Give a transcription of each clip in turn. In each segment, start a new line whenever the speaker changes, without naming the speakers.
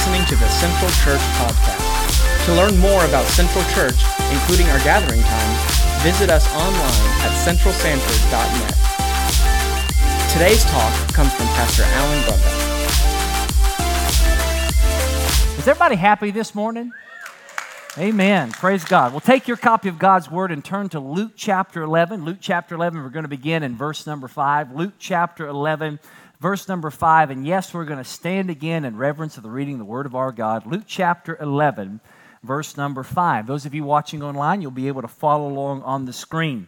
listening to the Central Church Podcast. To learn more about Central Church, including our gathering times, visit us online at centralsanford.net. Today's talk comes from Pastor Alan Brumbaugh.
Is everybody happy this morning? Amen. Praise God. Well, take your copy of God's Word and turn to Luke chapter 11. Luke chapter 11, we're going to begin in verse number 5. Luke chapter 11, verse number 5. And yes, we're going to stand again in reverence of the reading of the Word of our God. Luke chapter 11, verse number 5. Those of you watching online, you'll be able to follow along on the screen.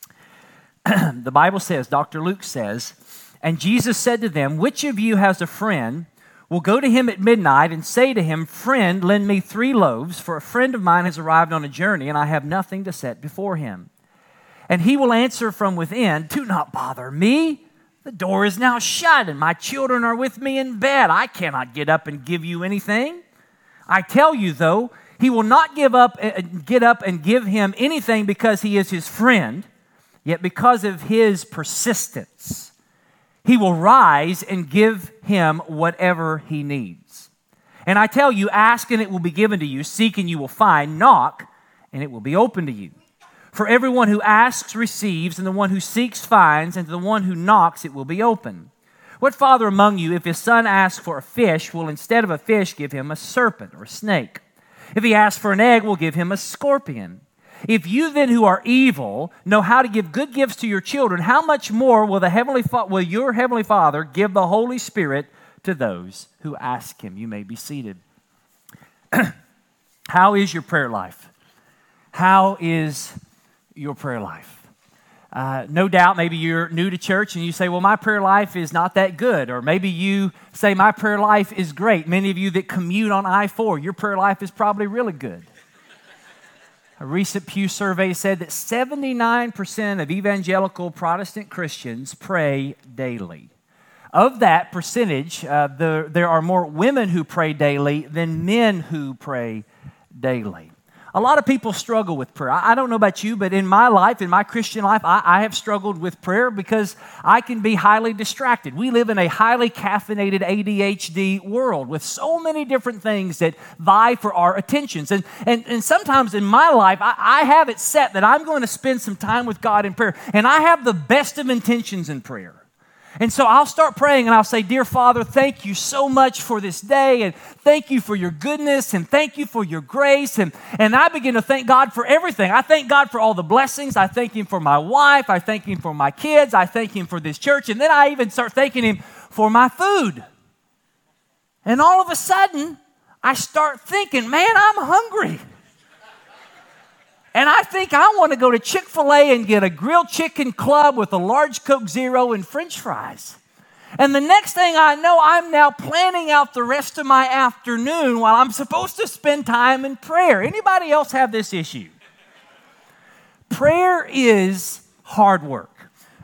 the Bible says, Dr. Luke says, And Jesus said to them, Which of you has a friend? will go to him at midnight and say to him, Friend, lend me three loaves, for a friend of mine has arrived on a journey, and I have nothing to set before him. And he will answer from within, Do not bother me. The door is now shut, and my children are with me in bed. I cannot get up and give you anything. I tell you, though, he will not give up, uh, get up and give him anything because he is his friend, yet because of his persistence he will rise and give him whatever he needs. And I tell you, ask and it will be given to you, seek and you will find, knock and it will be open to you. For everyone who asks receives, and the one who seeks finds, and to the one who knocks it will be open. What father among you, if his son asks for a fish, will instead of a fish give him a serpent or a snake? If he asks for an egg, will give him a scorpion? If you then who are evil know how to give good gifts to your children, how much more will the heavenly Fa- will your heavenly Father give the Holy Spirit to those who ask him? You may be seated. how is your prayer life? How is your prayer life? Uh, no doubt, maybe you're new to church and you say, Well, my prayer life is not that good. Or maybe you say, My prayer life is great. Many of you that commute on I 4, your prayer life is probably really good. A recent Pew survey said that 79% of evangelical Protestant Christians pray daily. Of that percentage, uh, the, there are more women who pray daily than men who pray daily. A lot of people struggle with prayer. I, don't know about you, but in my life, in my Christian life, I, I, have struggled with prayer because I can be highly distracted. We live in a highly caffeinated ADHD world with so many different things that vie for our attentions. And, and, and sometimes in my life, I, I have it set that I'm going to spend some time with God in prayer. And I have the best of intentions in prayer. And so I'll start praying and I'll say, Dear Father, thank you so much for this day, and thank you for your goodness, and thank you for your grace. And, and I begin to thank God for everything. I thank God for all the blessings. I thank Him for my wife. I thank Him for my kids. I thank Him for this church. And then I even start thanking Him for my food. And all of a sudden, I start thinking, Man, I'm hungry. And I think I want to go to Chick fil A and get a grilled chicken club with a large Coke Zero and french fries. And the next thing I know, I'm now planning out the rest of my afternoon while I'm supposed to spend time in prayer. Anybody else have this issue? Prayer is hard work.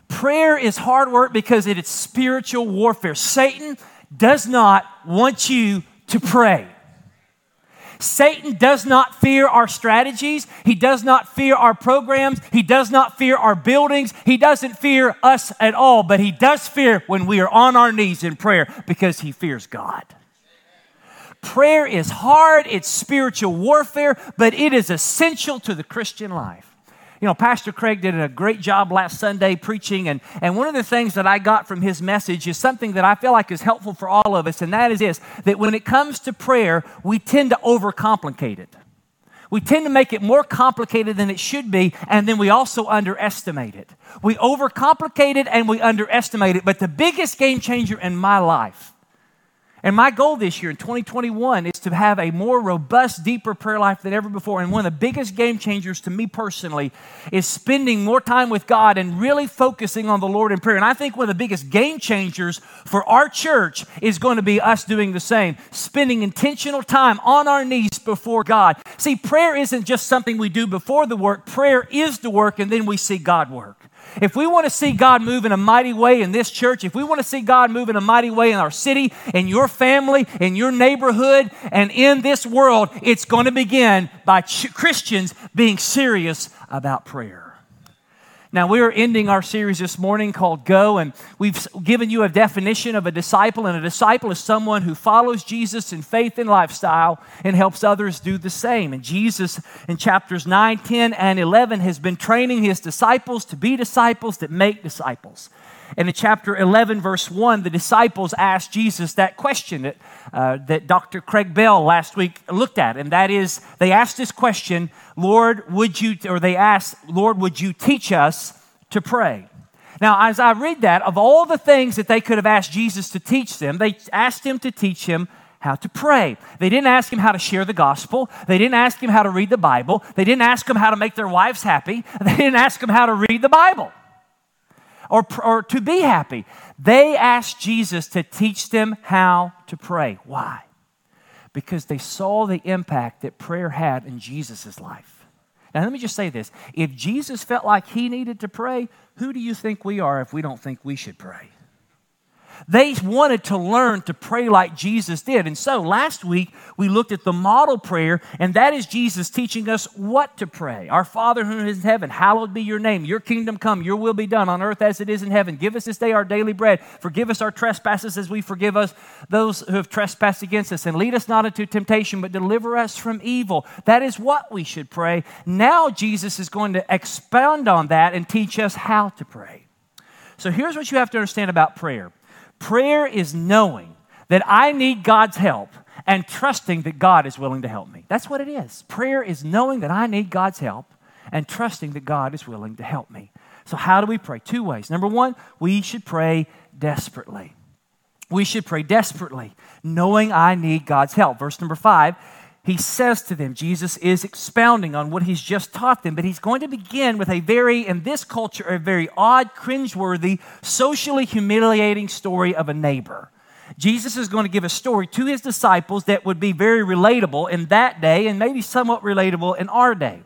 Prayer is hard work because it is spiritual warfare. Satan does not want you to pray. Satan does not fear our strategies. He does not fear our programs. He does not fear our buildings. He doesn't fear us at all, but he does fear when we are on our knees in prayer because he fears God. Prayer is hard, it's spiritual warfare, but it is essential to the Christian life. You know, Pastor Craig did a great job last Sunday preaching, and, and one of the things that I got from his message is something that I feel like is helpful for all of us, and that is this that when it comes to prayer, we tend to overcomplicate it. We tend to make it more complicated than it should be, and then we also underestimate it. We overcomplicate it and we underestimate it. But the biggest game changer in my life and my goal this year in 2021 is to have a more robust, deeper prayer life than ever before. And one of the biggest game changers to me personally is spending more time with God and really focusing on the Lord in prayer. And I think one of the biggest game changers for our church is going to be us doing the same, spending intentional time on our knees before God. See, prayer isn't just something we do before the work, prayer is the work, and then we see God work. If we want to see God move in a mighty way in this church, if we want to see God move in a mighty way in our city, in your family, in your neighborhood, and in this world, it's going to begin by ch- Christians being serious about prayer. Now, we are ending our series this morning called Go, and we've given you a definition of a disciple. And a disciple is someone who follows Jesus in faith and lifestyle and helps others do the same. And Jesus, in chapters 9, 10, and 11, has been training his disciples to be disciples that make disciples. And in chapter 11, verse 1, the disciples asked Jesus that question that, uh, that Dr. Craig Bell last week looked at. And that is, they asked this question, Lord, would you, or they asked, Lord, would you teach us to pray? Now, as I read that, of all the things that they could have asked Jesus to teach them, they asked him to teach him how to pray. They didn't ask him how to share the gospel. They didn't ask him how to read the Bible. They didn't ask him how to make their wives happy. They didn't ask him how to read the Bible or, or to be happy. They asked Jesus to teach them how to pray. Why? Because they saw the impact that prayer had in Jesus' life. Now, let me just say this. If Jesus felt like he needed to pray, who do you think we are if we don't think we should pray? They wanted to learn to pray like Jesus did. And so last week we looked at the model prayer, and that is Jesus teaching us what to pray. Our Father who is in heaven, hallowed be your name. Your kingdom come, your will be done on earth as it is in heaven. Give us this day our daily bread. Forgive us our trespasses as we forgive us those who have trespassed against us. And lead us not into temptation, but deliver us from evil. That is what we should pray. Now Jesus is going to expound on that and teach us how to pray. So here's what you have to understand about prayer. Prayer is knowing that I need God's help and trusting that God is willing to help me. That's what it is. Prayer is knowing that I need God's help and trusting that God is willing to help me. So, how do we pray? Two ways. Number one, we should pray desperately. We should pray desperately, knowing I need God's help. Verse number five he says to them, Jesus is expounding on what he's just taught them, but he's going to begin with a very, in this culture, a very odd, cringeworthy, socially humiliating story of a neighbor. Jesus is going to give a story to his disciples that would be very relatable in that day and maybe somewhat relatable in our day.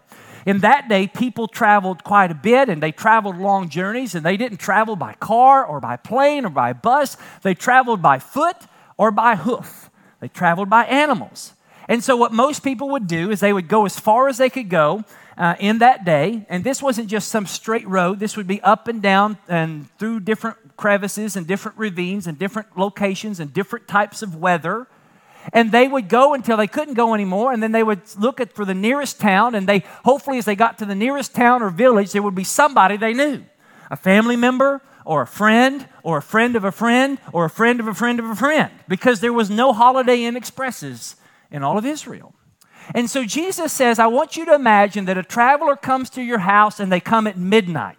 In that day, people traveled quite a bit and they traveled long journeys and they didn't travel by car or by plane or by bus. They traveled by foot or by hoof. They traveled by animals. And so, what most people would do is they would go as far as they could go uh, in that day. And this wasn't just some straight road, this would be up and down and through different crevices and different ravines and different locations and different types of weather. And they would go until they couldn't go anymore, and then they would look at, for the nearest town. And they, hopefully, as they got to the nearest town or village, there would be somebody they knew a family member, or a friend, or a friend of a friend, or a friend of a friend of a friend, because there was no Holiday Inn Expresses in all of Israel. And so Jesus says, I want you to imagine that a traveler comes to your house and they come at midnight.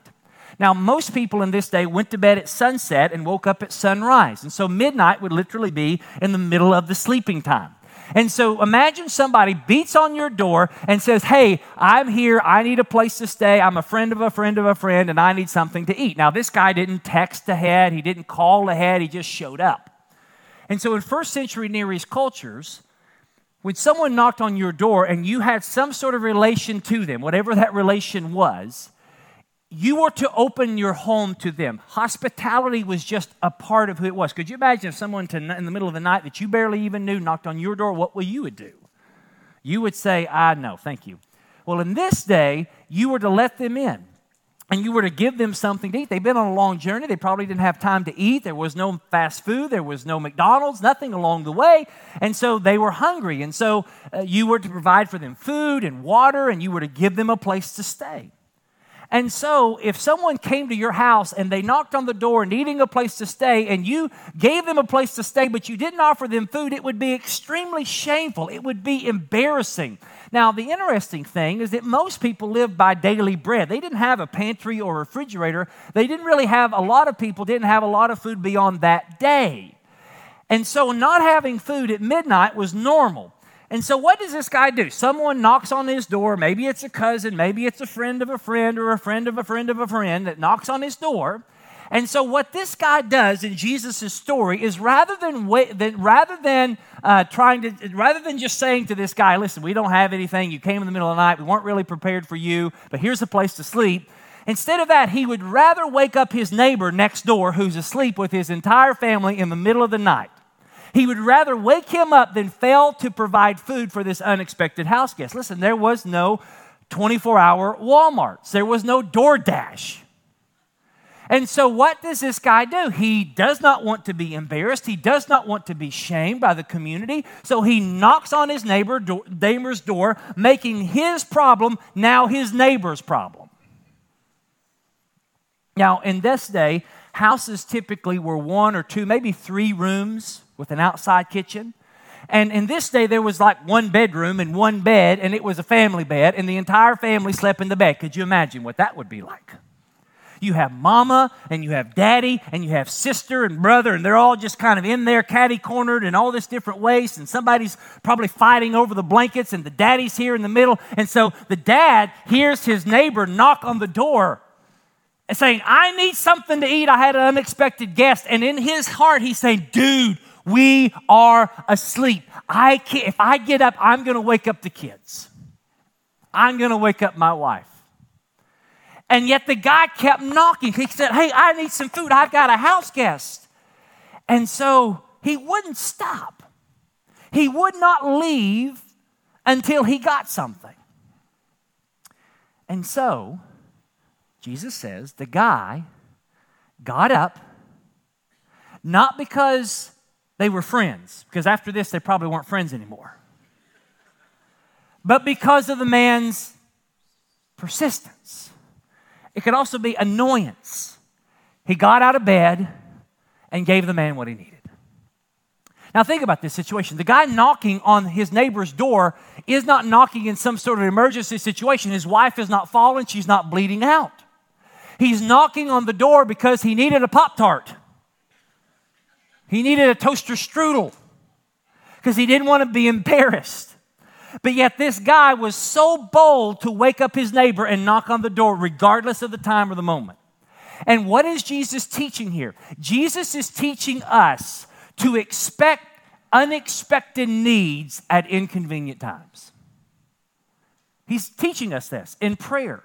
Now, most people in this day went to bed at sunset and woke up at sunrise. And so midnight would literally be in the middle of the sleeping time. And so imagine somebody beats on your door and says, Hey, I'm here. I need a place to stay. I'm a friend of a friend of a friend, and I need something to eat. Now, this guy didn't text ahead, he didn't call ahead, he just showed up. And so in first century Near East cultures, when someone knocked on your door and you had some sort of relation to them, whatever that relation was, you were to open your home to them. Hospitality was just a part of who it was. Could you imagine if someone to, in the middle of the night that you barely even knew knocked on your door? What you would do? You would say, "I know, thank you." Well, in this day, you were to let them in and you were to give them something to eat. They've been on a long journey. They probably didn't have time to eat. There was no fast food. There was no McDonald's, nothing along the way. And so they were hungry. And so uh, you were to provide for them food and water, and you were to give them a place to stay. And so, if someone came to your house and they knocked on the door needing a place to stay, and you gave them a place to stay, but you didn't offer them food, it would be extremely shameful. It would be embarrassing. Now, the interesting thing is that most people lived by daily bread. They didn't have a pantry or refrigerator. They didn't really have, a lot of people didn't have a lot of food beyond that day. And so, not having food at midnight was normal. And so, what does this guy do? Someone knocks on his door. Maybe it's a cousin, maybe it's a friend of a friend, or a friend of a friend of a friend that knocks on his door. And so, what this guy does in Jesus' story is rather than, wait, than rather than uh, trying to, rather than just saying to this guy, "Listen, we don't have anything. You came in the middle of the night. We weren't really prepared for you, but here's a place to sleep." Instead of that, he would rather wake up his neighbor next door who's asleep with his entire family in the middle of the night. He would rather wake him up than fail to provide food for this unexpected house guest. Listen, there was no 24 hour Walmarts, there was no DoorDash. And so, what does this guy do? He does not want to be embarrassed. He does not want to be shamed by the community. So, he knocks on his neighbor, neighbor's door, making his problem now his neighbor's problem. Now, in this day, houses typically were one or two, maybe three rooms with an outside kitchen. And in this day, there was like one bedroom and one bed, and it was a family bed, and the entire family slept in the bed. Could you imagine what that would be like? You have mama and you have daddy and you have sister and brother, and they're all just kind of in there, catty cornered in all this different ways. And somebody's probably fighting over the blankets, and the daddy's here in the middle. And so the dad hears his neighbor knock on the door and saying, I need something to eat. I had an unexpected guest. And in his heart, he's saying, Dude, we are asleep. I can't, if I get up, I'm going to wake up the kids. I'm going to wake up my wife. And yet the guy kept knocking. He said, Hey, I need some food. I've got a house guest. And so he wouldn't stop. He would not leave until he got something. And so, Jesus says, the guy got up, not because they were friends, because after this they probably weren't friends anymore, but because of the man's persistence. It could also be annoyance. He got out of bed and gave the man what he needed. Now, think about this situation. The guy knocking on his neighbor's door is not knocking in some sort of emergency situation. His wife has not fallen, she's not bleeding out. He's knocking on the door because he needed a Pop Tart, he needed a toaster strudel because he didn't want to be embarrassed. But yet, this guy was so bold to wake up his neighbor and knock on the door, regardless of the time or the moment. And what is Jesus teaching here? Jesus is teaching us to expect unexpected needs at inconvenient times. He's teaching us this in prayer.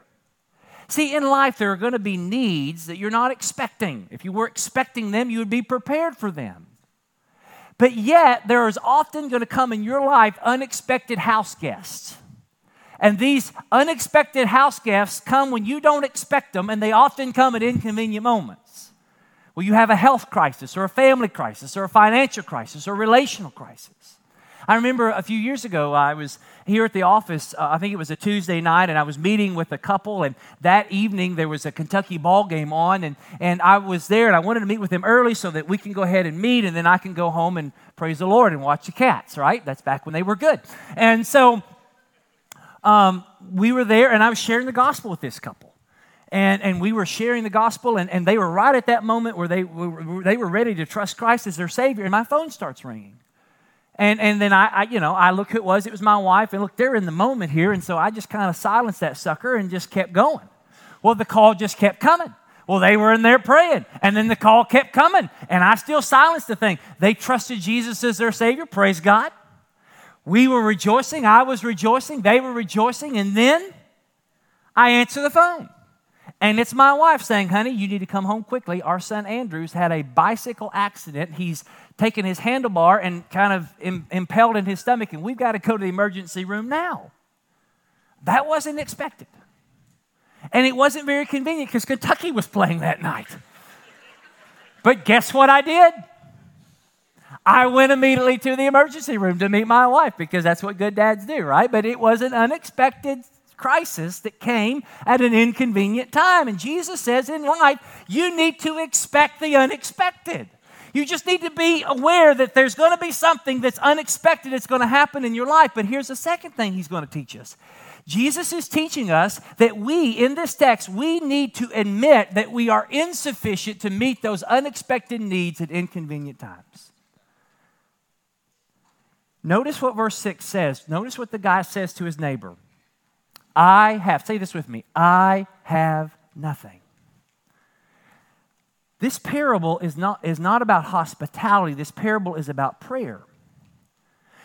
See, in life, there are going to be needs that you're not expecting. If you were expecting them, you would be prepared for them. But yet, there is often going to come in your life unexpected house guests. And these unexpected house guests come when you don't expect them, and they often come at inconvenient moments. Well, you have a health crisis, or a family crisis, or a financial crisis, or a relational crisis. I remember a few years ago, I was here at the office. Uh, I think it was a Tuesday night, and I was meeting with a couple. And that evening, there was a Kentucky ball game on, and, and I was there, and I wanted to meet with them early so that we can go ahead and meet, and then I can go home and praise the Lord and watch the cats, right? That's back when they were good. And so um, we were there, and I was sharing the gospel with this couple. And, and we were sharing the gospel, and, and they were right at that moment where they they were ready to trust Christ as their Savior, and my phone starts ringing. And, and then I, I, you know, I look who it was. It was my wife. And look, they're in the moment here. And so I just kind of silenced that sucker and just kept going. Well, the call just kept coming. Well, they were in there praying. And then the call kept coming. And I still silenced the thing. They trusted Jesus as their Savior. Praise God. We were rejoicing. I was rejoicing. They were rejoicing. And then I answer the phone. And it's my wife saying, honey, you need to come home quickly. Our son Andrew's had a bicycle accident. He's taken his handlebar and kind of Im- impaled in his stomach, and we've got to go to the emergency room now. That wasn't expected. And it wasn't very convenient because Kentucky was playing that night. But guess what I did? I went immediately to the emergency room to meet my wife because that's what good dads do, right? But it was an unexpected crisis that came at an inconvenient time. And Jesus says in life, you need to expect the unexpected. You just need to be aware that there's going to be something that's unexpected that's going to happen in your life. But here's the second thing he's going to teach us. Jesus is teaching us that we, in this text, we need to admit that we are insufficient to meet those unexpected needs at inconvenient times. Notice what verse 6 says. Notice what the guy says to his neighbor. I have, say this with me, I have nothing. This parable is not, is not about hospitality, this parable is about prayer.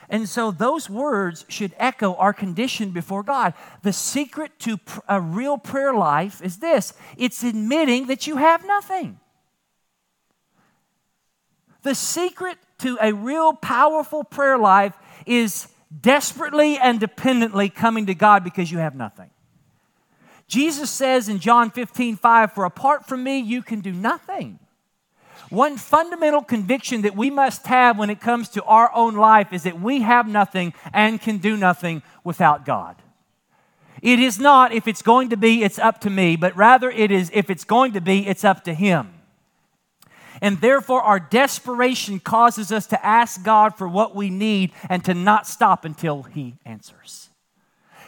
And so those words should echo our condition before God. The secret to a real prayer life is this it's admitting that you have nothing. The secret to a real powerful prayer life is desperately and dependently coming to God because you have nothing. Jesus says in John 15, 5, For apart from me, you can do nothing. One fundamental conviction that we must have when it comes to our own life is that we have nothing and can do nothing without God. It is not if it's going to be, it's up to me, but rather it is if it's going to be, it's up to Him. And therefore, our desperation causes us to ask God for what we need and to not stop until He answers.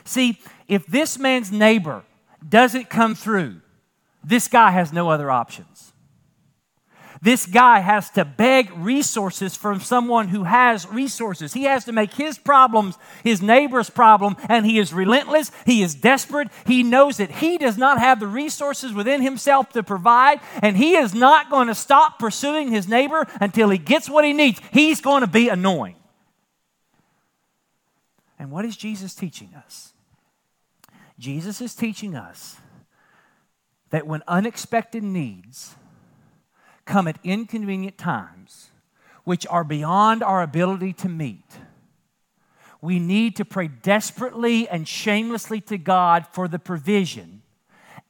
See, if this man's neighbor doesn't come through, this guy has no other options. This guy has to beg resources from someone who has resources. He has to make his problems his neighbor's problem, and he is relentless. He is desperate. He knows that he does not have the resources within himself to provide, and he is not going to stop pursuing his neighbor until he gets what he needs. He's going to be annoying. And what is Jesus teaching us? Jesus is teaching us that when unexpected needs, come at inconvenient times, which are beyond our ability to meet, we need to pray desperately and shamelessly to God for the provision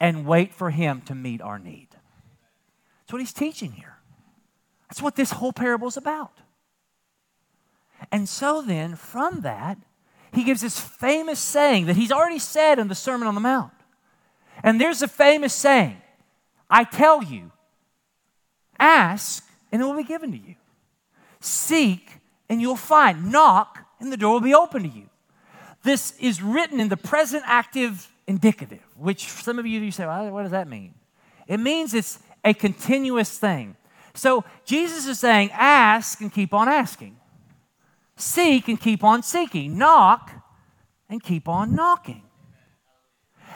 and wait for Him to meet our need. That's what He's teaching here. That's what this whole parable is about. And so then, from that, he gives this famous saying that he's already said in the Sermon on the Mount. And there's a famous saying I tell you, Ask, and it will be given to you. Seek, and you'll find. Knock, and the door will be open to you. This is written in the present active indicative, which some of you, you say, well, what does that mean? It means it's a continuous thing. So Jesus is saying, ask and keep on asking. Seek and keep on seeking. Knock and keep on knocking.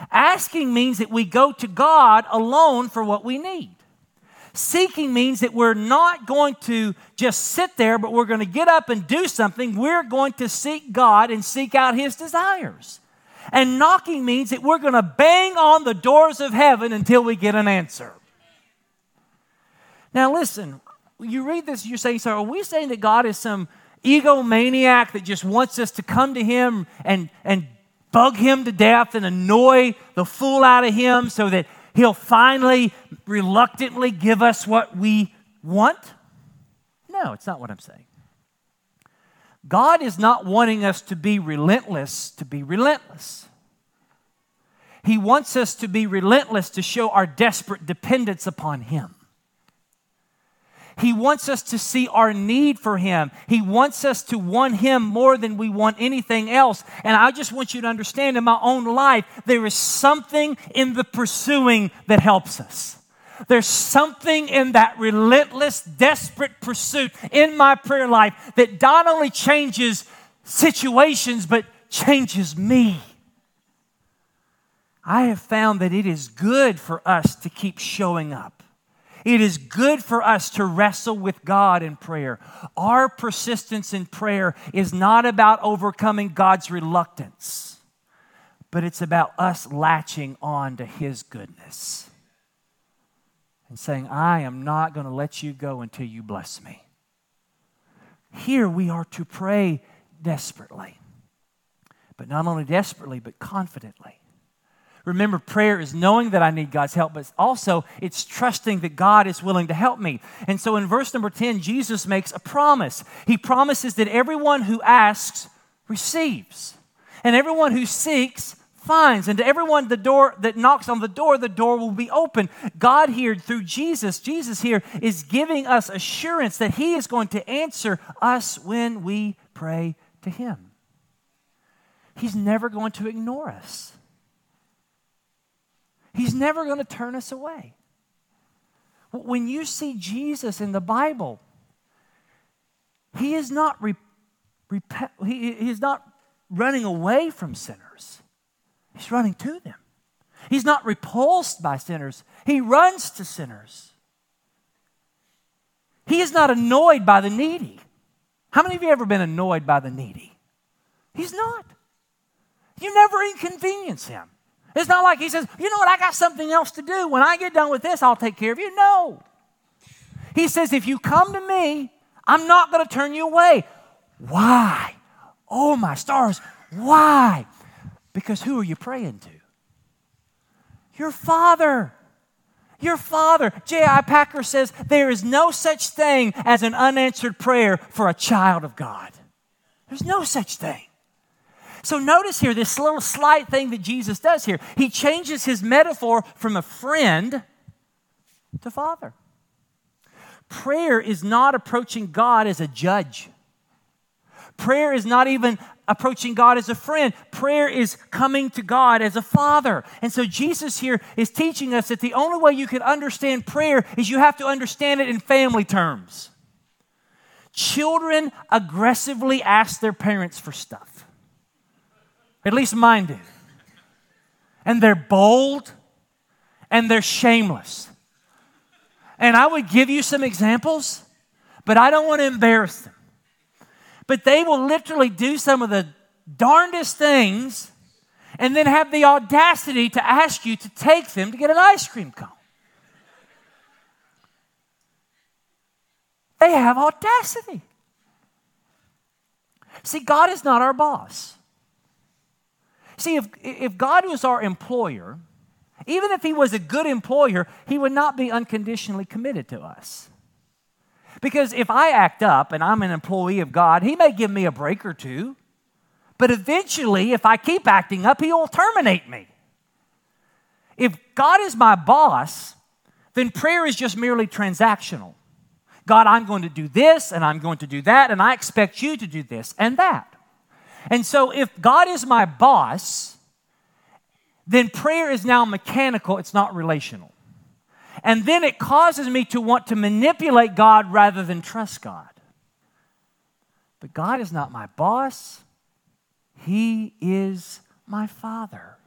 Asking means that we go to God alone for what we need. Seeking means that we're not going to just sit there, but we're going to get up and do something. We're going to seek God and seek out His desires. And knocking means that we're going to bang on the doors of heaven until we get an answer. Now, listen, you read this, you're saying, so are we saying that God is some egomaniac that just wants us to come to Him and, and bug Him to death and annoy the fool out of Him so that He'll finally, reluctantly give us what we want? No, it's not what I'm saying. God is not wanting us to be relentless to be relentless. He wants us to be relentless to show our desperate dependence upon Him. He wants us to see our need for Him. He wants us to want Him more than we want anything else. And I just want you to understand in my own life, there is something in the pursuing that helps us. There's something in that relentless, desperate pursuit in my prayer life that not only changes situations, but changes me. I have found that it is good for us to keep showing up. It is good for us to wrestle with God in prayer. Our persistence in prayer is not about overcoming God's reluctance, but it's about us latching on to His goodness and saying, I am not going to let you go until you bless me. Here we are to pray desperately, but not only desperately, but confidently. Remember, prayer is knowing that I need God's help, but also it's trusting that God is willing to help me. And so in verse number 10, Jesus makes a promise. He promises that everyone who asks receives, and everyone who seeks finds, and to everyone the door that knocks on the door, the door will be open. God here, through Jesus, Jesus here is giving us assurance that He is going to answer us when we pray to Him. He's never going to ignore us. He's never going to turn us away. When you see Jesus in the Bible, he is not, re, rep- he, he is not running away from sinners, he's running to them. He's not repulsed by sinners, he runs to sinners. He is not annoyed by the needy. How many of you ever been annoyed by the needy? He's not. You never inconvenience him. It's not like he says, you know what, I got something else to do. When I get done with this, I'll take care of you. No. He says, if you come to me, I'm not going to turn you away. Why? Oh, my stars. Why? Because who are you praying to? Your Father. Your Father. J.I. Packer says there is no such thing as an unanswered prayer for a child of God. There's no such thing. So notice here this little slight thing that Jesus does here. He changes his metaphor from a friend to father. Prayer is not approaching God as a judge. Prayer is not even approaching God as a friend. Prayer is coming to God as a father. And so Jesus here is teaching us that the only way you can understand prayer is you have to understand it in family terms. Children aggressively ask their parents for stuff. At least mine do. And they're bold and they're shameless. And I would give you some examples, but I don't want to embarrass them. But they will literally do some of the darndest things and then have the audacity to ask you to take them to get an ice cream cone. They have audacity. See, God is not our boss. See, if, if God was our employer, even if He was a good employer, He would not be unconditionally committed to us. Because if I act up and I'm an employee of God, He may give me a break or two. But eventually, if I keep acting up, He will terminate me. If God is my boss, then prayer is just merely transactional. God, I'm going to do this and I'm going to do that, and I expect you to do this and that. And so, if God is my boss, then prayer is now mechanical, it's not relational. And then it causes me to want to manipulate God rather than trust God. But God is not my boss, He is my Father.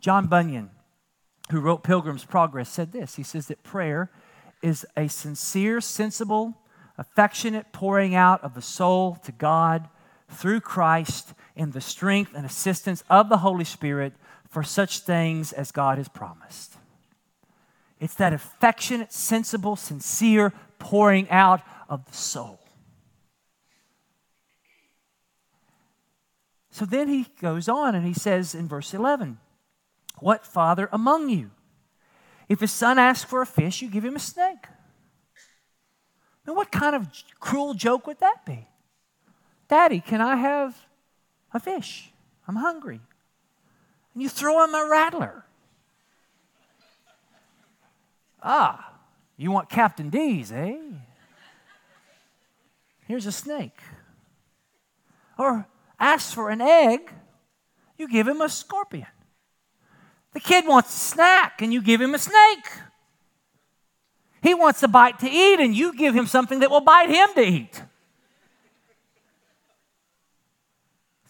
John Bunyan, who wrote Pilgrim's Progress, said this He says that prayer is a sincere, sensible, affectionate pouring out of the soul to God through Christ in the strength and assistance of the Holy Spirit for such things as God has promised. It's that affectionate, sensible, sincere pouring out of the soul. So then he goes on and he says in verse 11, What father among you, if his son asks for a fish, you give him a snake? Now, what kind of cruel joke would that be? Daddy, can I have a fish? I'm hungry. And you throw him a rattler. Ah, you want Captain D's, eh? Here's a snake. Or asks for an egg, you give him a scorpion. The kid wants a snack, and you give him a snake. He wants a bite to eat, and you give him something that will bite him to eat.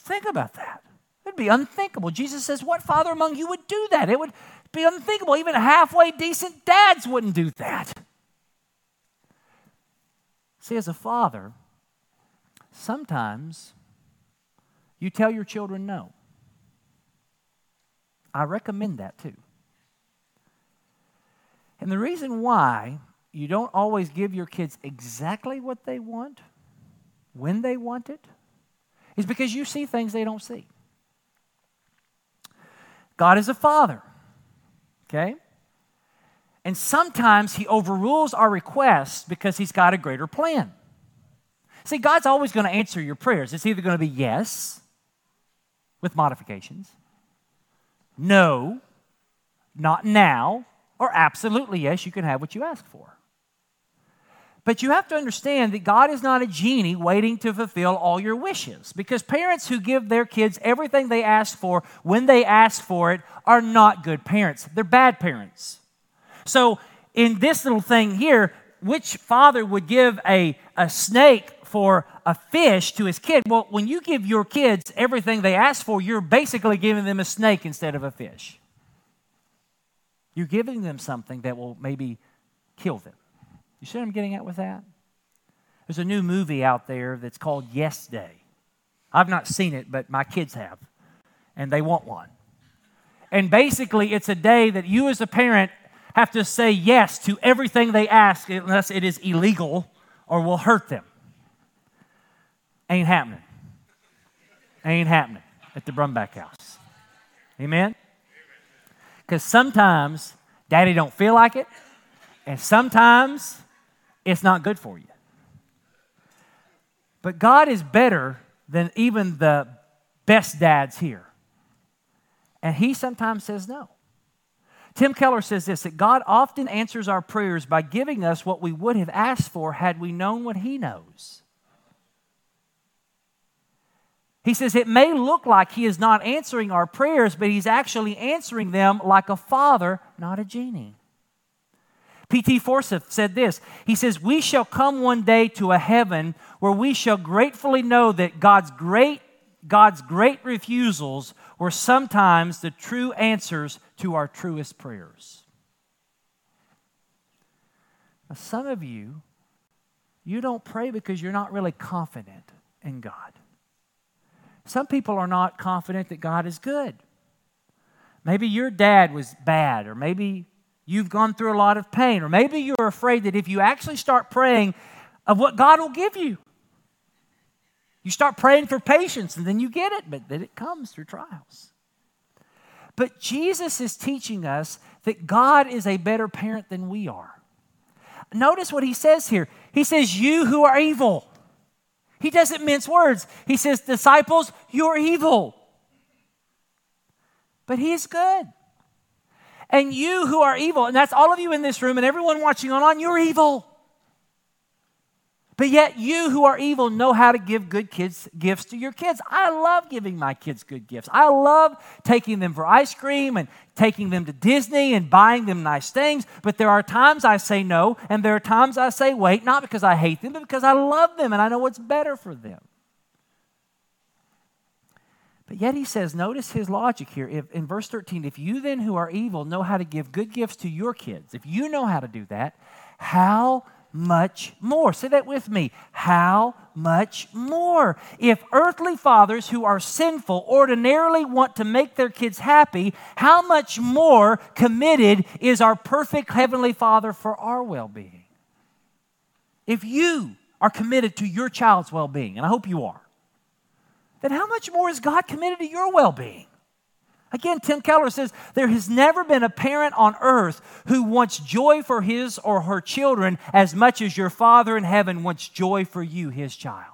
Think about that. It'd be unthinkable. Jesus says, What father among you would do that? It would be unthinkable. Even halfway decent dads wouldn't do that. See, as a father, sometimes you tell your children no. I recommend that too. And the reason why you don't always give your kids exactly what they want, when they want it, is because you see things they don't see. God is a father, okay? And sometimes he overrules our requests because he's got a greater plan. See, God's always going to answer your prayers. It's either going to be yes, with modifications, no, not now, or absolutely yes, you can have what you ask for. But you have to understand that God is not a genie waiting to fulfill all your wishes. Because parents who give their kids everything they ask for when they ask for it are not good parents. They're bad parents. So, in this little thing here, which father would give a, a snake for a fish to his kid? Well, when you give your kids everything they ask for, you're basically giving them a snake instead of a fish. You're giving them something that will maybe kill them. You see what I'm getting at with that? There's a new movie out there that's called Yes Day. I've not seen it, but my kids have, and they want one. And basically, it's a day that you as a parent have to say yes to everything they ask unless it is illegal or will hurt them. Ain't happening. Ain't happening at the Brumbaugh house. Amen? Because sometimes daddy don't feel like it, and sometimes it's not good for you. But God is better than even the best dads here. And he sometimes says no. Tim Keller says this that God often answers our prayers by giving us what we would have asked for had we known what he knows. He says it may look like he is not answering our prayers, but he's actually answering them like a father, not a genie. P.T. Forsyth said this He says, We shall come one day to a heaven where we shall gratefully know that God's great, God's great refusals were sometimes the true answers to our truest prayers. Now, some of you, you don't pray because you're not really confident in God. Some people are not confident that God is good. Maybe your dad was bad, or maybe you've gone through a lot of pain, or maybe you're afraid that if you actually start praying of what God will give you, you start praying for patience and then you get it, but then it comes through trials. But Jesus is teaching us that God is a better parent than we are. Notice what he says here. He says, You who are evil. He doesn't mince words. He says, Disciples, you're evil. But he's good. And you who are evil, and that's all of you in this room and everyone watching online, you're evil. But yet, you who are evil know how to give good kids gifts to your kids. I love giving my kids good gifts. I love taking them for ice cream and taking them to Disney and buying them nice things. But there are times I say no, and there are times I say wait, not because I hate them, but because I love them and I know what's better for them. But yet he says, notice his logic here. If, in verse 13, if you then who are evil know how to give good gifts to your kids, if you know how to do that, how much more. Say that with me. How much more? If earthly fathers who are sinful ordinarily want to make their kids happy, how much more committed is our perfect Heavenly Father for our well being? If you are committed to your child's well being, and I hope you are, then how much more is God committed to your well being? Again, Tim Keller says there has never been a parent on earth who wants joy for his or her children as much as your Father in heaven wants joy for you, his child.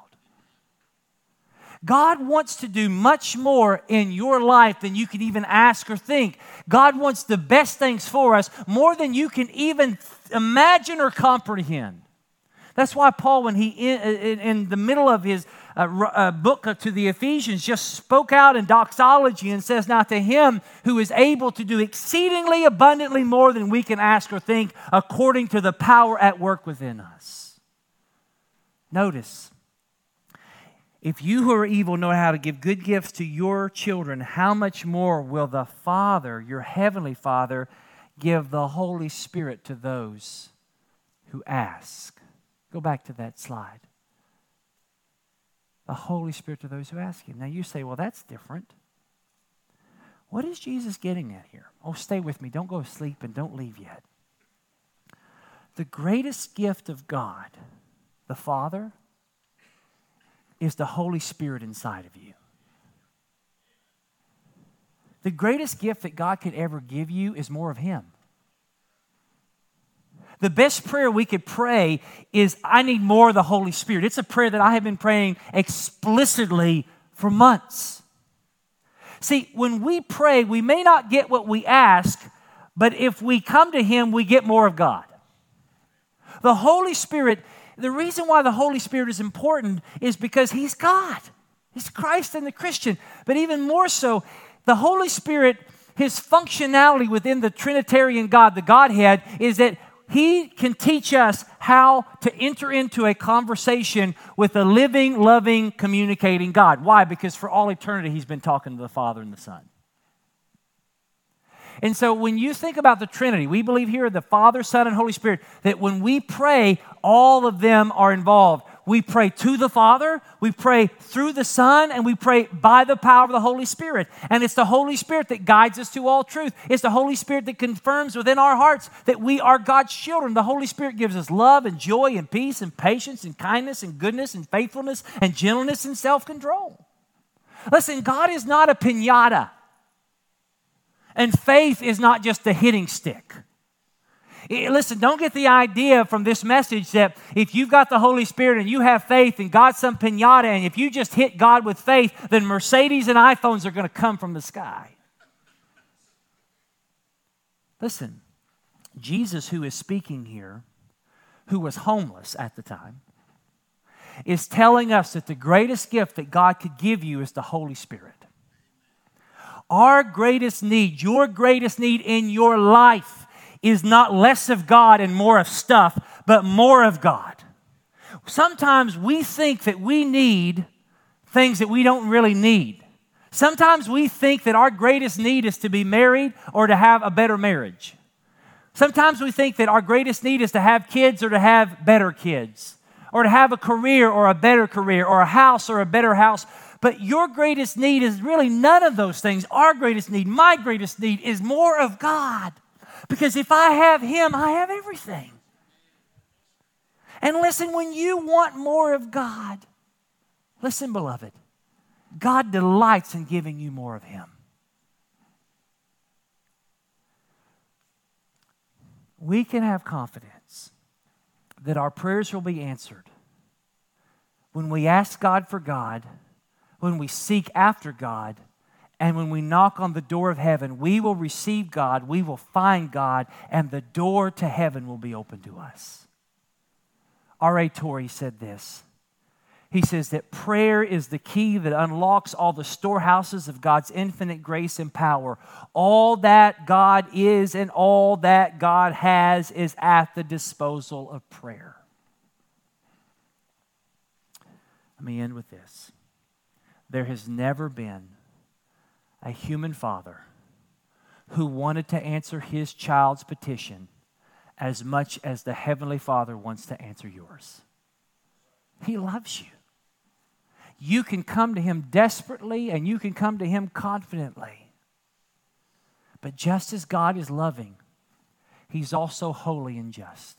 God wants to do much more in your life than you can even ask or think. God wants the best things for us more than you can even imagine or comprehend. That's why Paul, when he in, in the middle of his uh, book to the Ephesians, just spoke out in doxology and says, Now to him who is able to do exceedingly abundantly more than we can ask or think, according to the power at work within us. Notice, if you who are evil know how to give good gifts to your children, how much more will the Father, your heavenly Father, give the Holy Spirit to those who ask? Go back to that slide. The Holy Spirit to those who ask Him. Now you say, well, that's different. What is Jesus getting at here? Oh, stay with me. Don't go to sleep and don't leave yet. The greatest gift of God, the Father, is the Holy Spirit inside of you. The greatest gift that God could ever give you is more of Him. The best prayer we could pray is, I need more of the Holy Spirit. It's a prayer that I have been praying explicitly for months. See, when we pray, we may not get what we ask, but if we come to Him, we get more of God. The Holy Spirit, the reason why the Holy Spirit is important is because He's God. He's Christ and the Christian. But even more so, the Holy Spirit, His functionality within the Trinitarian God, the Godhead, is that he can teach us how to enter into a conversation with a living, loving, communicating God. Why? Because for all eternity, He's been talking to the Father and the Son. And so when you think about the Trinity, we believe here the Father, Son, and Holy Spirit, that when we pray, all of them are involved. We pray to the Father, we pray through the Son, and we pray by the power of the Holy Spirit. And it's the Holy Spirit that guides us to all truth. It's the Holy Spirit that confirms within our hearts that we are God's children. The Holy Spirit gives us love and joy and peace and patience and kindness and goodness and faithfulness and gentleness and self control. Listen, God is not a pinata. And faith is not just a hitting stick. Eh, listen, don't get the idea from this message that if you've got the Holy Spirit and you have faith and God's some pinata, and if you just hit God with faith, then Mercedes and iPhones are going to come from the sky. Listen, Jesus, who is speaking here, who was homeless at the time, is telling us that the greatest gift that God could give you is the Holy Spirit. Our greatest need, your greatest need in your life, is not less of God and more of stuff, but more of God. Sometimes we think that we need things that we don't really need. Sometimes we think that our greatest need is to be married or to have a better marriage. Sometimes we think that our greatest need is to have kids or to have better kids, or to have a career or a better career, or a house or a better house. But your greatest need is really none of those things. Our greatest need, my greatest need, is more of God. Because if I have Him, I have everything. And listen, when you want more of God, listen, beloved, God delights in giving you more of Him. we can have confidence that our prayers will be answered when we ask God for God, when we seek after God, and when we knock on the door of heaven, we will receive God, we will find God, and the door to heaven will be open to us. R.A. Torrey said this he says that prayer is the key that unlocks all the storehouses of God's infinite grace and power. All that God is and all that God has is at the disposal of prayer. Let me end with this. There has never been a human father who wanted to answer his child's petition as much as the Heavenly Father wants to answer yours. He loves you you can come to Him desperately and you can come to Him confidently. But just as God is loving, He's also holy and just.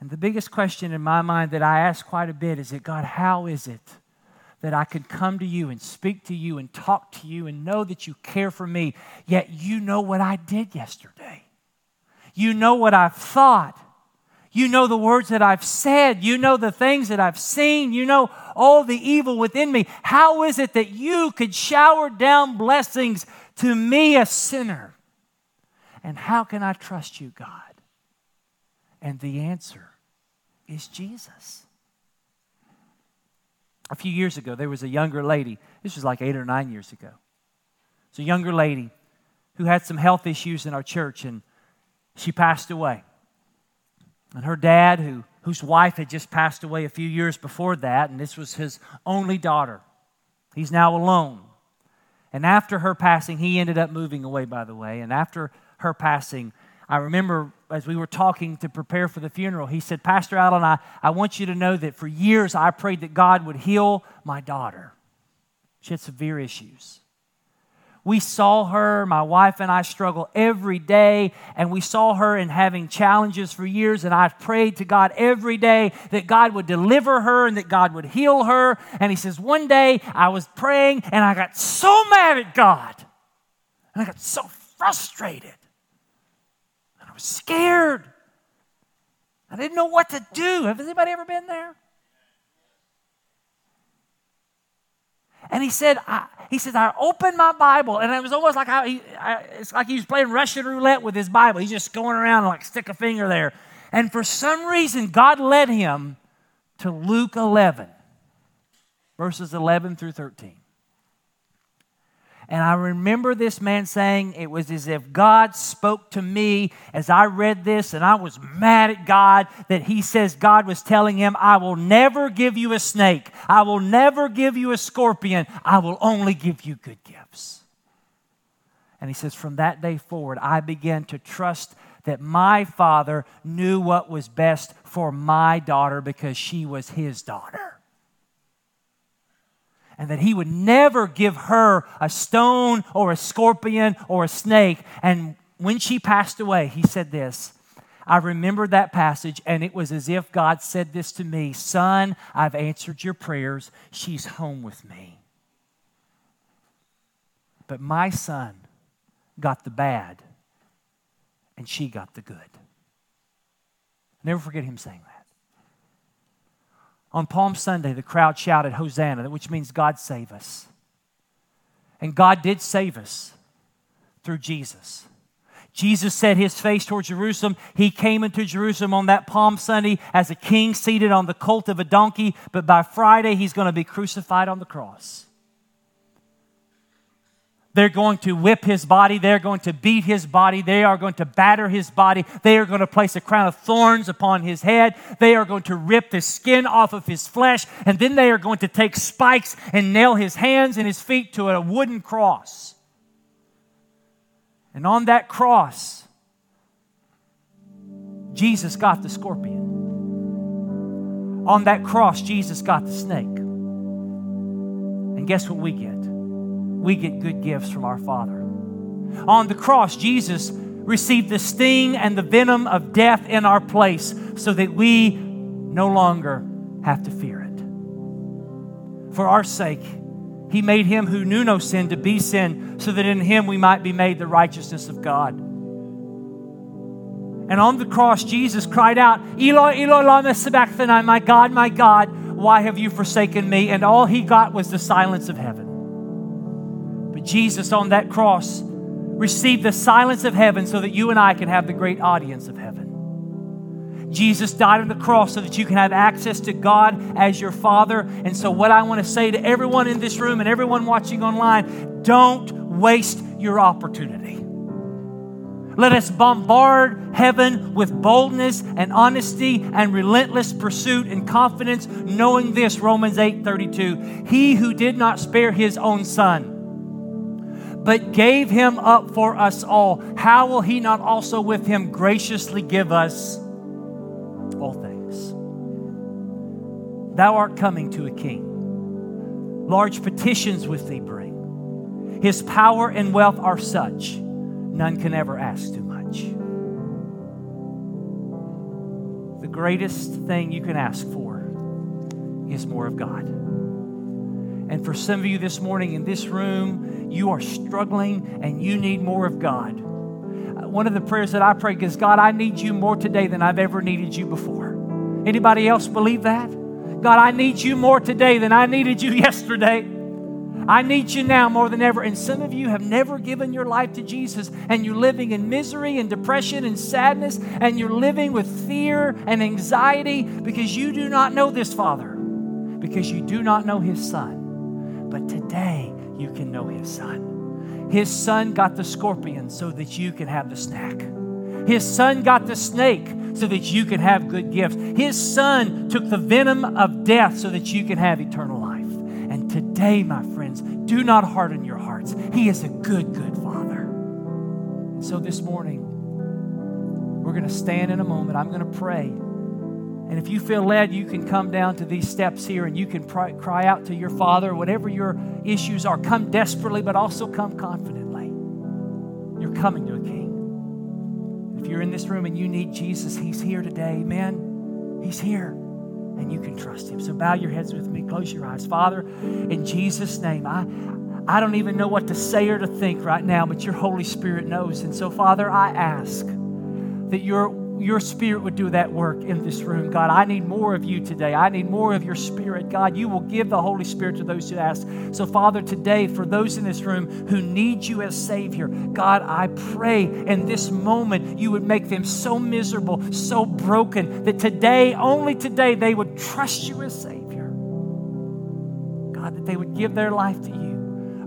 And the biggest question in my mind that I ask quite a bit is that God, how is it that I can come to you and speak to you and talk to you and know that you care for me, yet you know what I did yesterday? You know what I've thought. You know the words that I've said. You know the things that I've seen. You know all the evil within me. How is it that you could shower down blessings to me, a sinner? And how can I trust you, God? And the answer is Jesus. A few years ago, there was a younger lady. This was like eight or nine years ago. It's a younger lady who had some health issues in our church, and she passed away. And her dad, who, whose wife had just passed away a few years before that, and this was his only daughter, he's now alone. And after her passing, he ended up moving away, by the way. And after her passing, I remember as we were talking to prepare for the funeral, he said, Pastor Allen, I, I want you to know that for years I prayed that God would heal my daughter. She had severe issues. We saw her, my wife and I struggle every day, and we saw her in having challenges for years. And I prayed to God every day that God would deliver her and that God would heal her. And He says, One day I was praying and I got so mad at God, and I got so frustrated, I was scared. I didn't know what to do. Has anybody ever been there? And he said, I, he said, I opened my Bible, and it was almost like I, I, it's like he was playing Russian roulette with his Bible. He's just going around like stick a finger there. And for some reason, God led him to Luke 11, verses 11 through 13. And I remember this man saying it was as if God spoke to me as I read this, and I was mad at God that he says God was telling him, I will never give you a snake, I will never give you a scorpion, I will only give you good gifts. And he says, from that day forward, I began to trust that my father knew what was best for my daughter because she was his daughter and that he would never give her a stone or a scorpion or a snake. And when she passed away, he said this. I remember that passage, and it was as if God said this to me Son, I've answered your prayers. She's home with me. But my son got the bad, and she got the good. Never forget him saying that. On Palm Sunday, the crowd shouted, Hosanna, which means God save us. And God did save us through Jesus. Jesus set his face toward Jerusalem. He came into Jerusalem on that Palm Sunday as a king seated on the colt of a donkey, but by Friday, he's going to be crucified on the cross. They're going to whip his body. They're going to beat his body. They are going to batter his body. They are going to place a crown of thorns upon his head. They are going to rip the skin off of his flesh. And then they are going to take spikes and nail his hands and his feet to a wooden cross. And on that cross, Jesus got the scorpion. On that cross, Jesus got the snake. And guess what we get? We get good gifts from our Father. On the cross, Jesus received the sting and the venom of death in our place so that we no longer have to fear it. For our sake, he made him who knew no sin to be sin so that in him we might be made the righteousness of God. And on the cross, Jesus cried out, Eloi, Eloi, lama sabachthani, my God, my God, why have you forsaken me? And all he got was the silence of heaven. But Jesus on that cross received the silence of heaven so that you and I can have the great audience of heaven. Jesus died on the cross so that you can have access to God as your Father. And so, what I want to say to everyone in this room and everyone watching online don't waste your opportunity. Let us bombard heaven with boldness and honesty and relentless pursuit and confidence, knowing this Romans 8 32. He who did not spare his own son but gave him up for us all, how will he not also with him graciously give us all things? Thou art coming to a king. Large petitions with thee bring. His power and wealth are such, none can ever ask too much. The greatest thing you can ask for is more of God. And for some of you this morning in this room, you are struggling and you need more of God. Uh, one of the prayers that I pray is God, I need you more today than I've ever needed you before. Anybody else believe that? God, I need you more today than I needed you yesterday. I need you now more than ever. And some of you have never given your life to Jesus, and you're living in misery and depression and sadness, and you're living with fear and anxiety because you do not know this Father, because you do not know His Son. But today, you can know his son. His son got the scorpion so that you can have the snack. His son got the snake so that you can have good gifts. His son took the venom of death so that you can have eternal life. And today, my friends, do not harden your hearts. He is a good, good father. And so this morning, we're going to stand in a moment. I'm going to pray. And if you feel led, you can come down to these steps here and you can cry out to your Father, whatever your issues are. Come desperately, but also come confidently. You're coming to a King. If you're in this room and you need Jesus, He's here today. Man, He's here. And you can trust Him. So bow your heads with me, close your eyes. Father, in Jesus' name, I, I don't even know what to say or to think right now, but your Holy Spirit knows. And so, Father, I ask that your your spirit would do that work in this room. God, I need more of you today. I need more of your spirit. God, you will give the Holy Spirit to those who ask. So, Father, today, for those in this room who need you as Savior, God, I pray in this moment you would make them so miserable, so broken, that today, only today, they would trust you as Savior. God, that they would give their life to you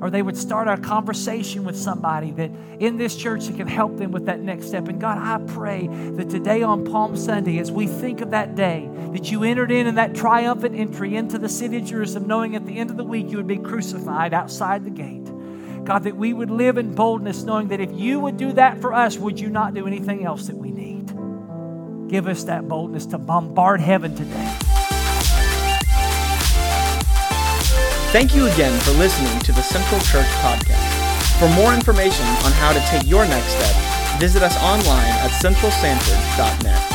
or they would start a conversation with somebody that in this church that can help them with that next step. And God, I pray that today on Palm Sunday, as we think of that day, that you entered in in that triumphant entry into the city of Jerusalem, knowing at the end of the week you would be crucified outside the gate. God, that we would live in boldness, knowing that if you would do that for us, would you not do anything else that we need? Give us that boldness to bombard heaven today.
Thank you again for listening to the Central Church Podcast. For more information on how to take your next step, visit us online at centralsanford.net.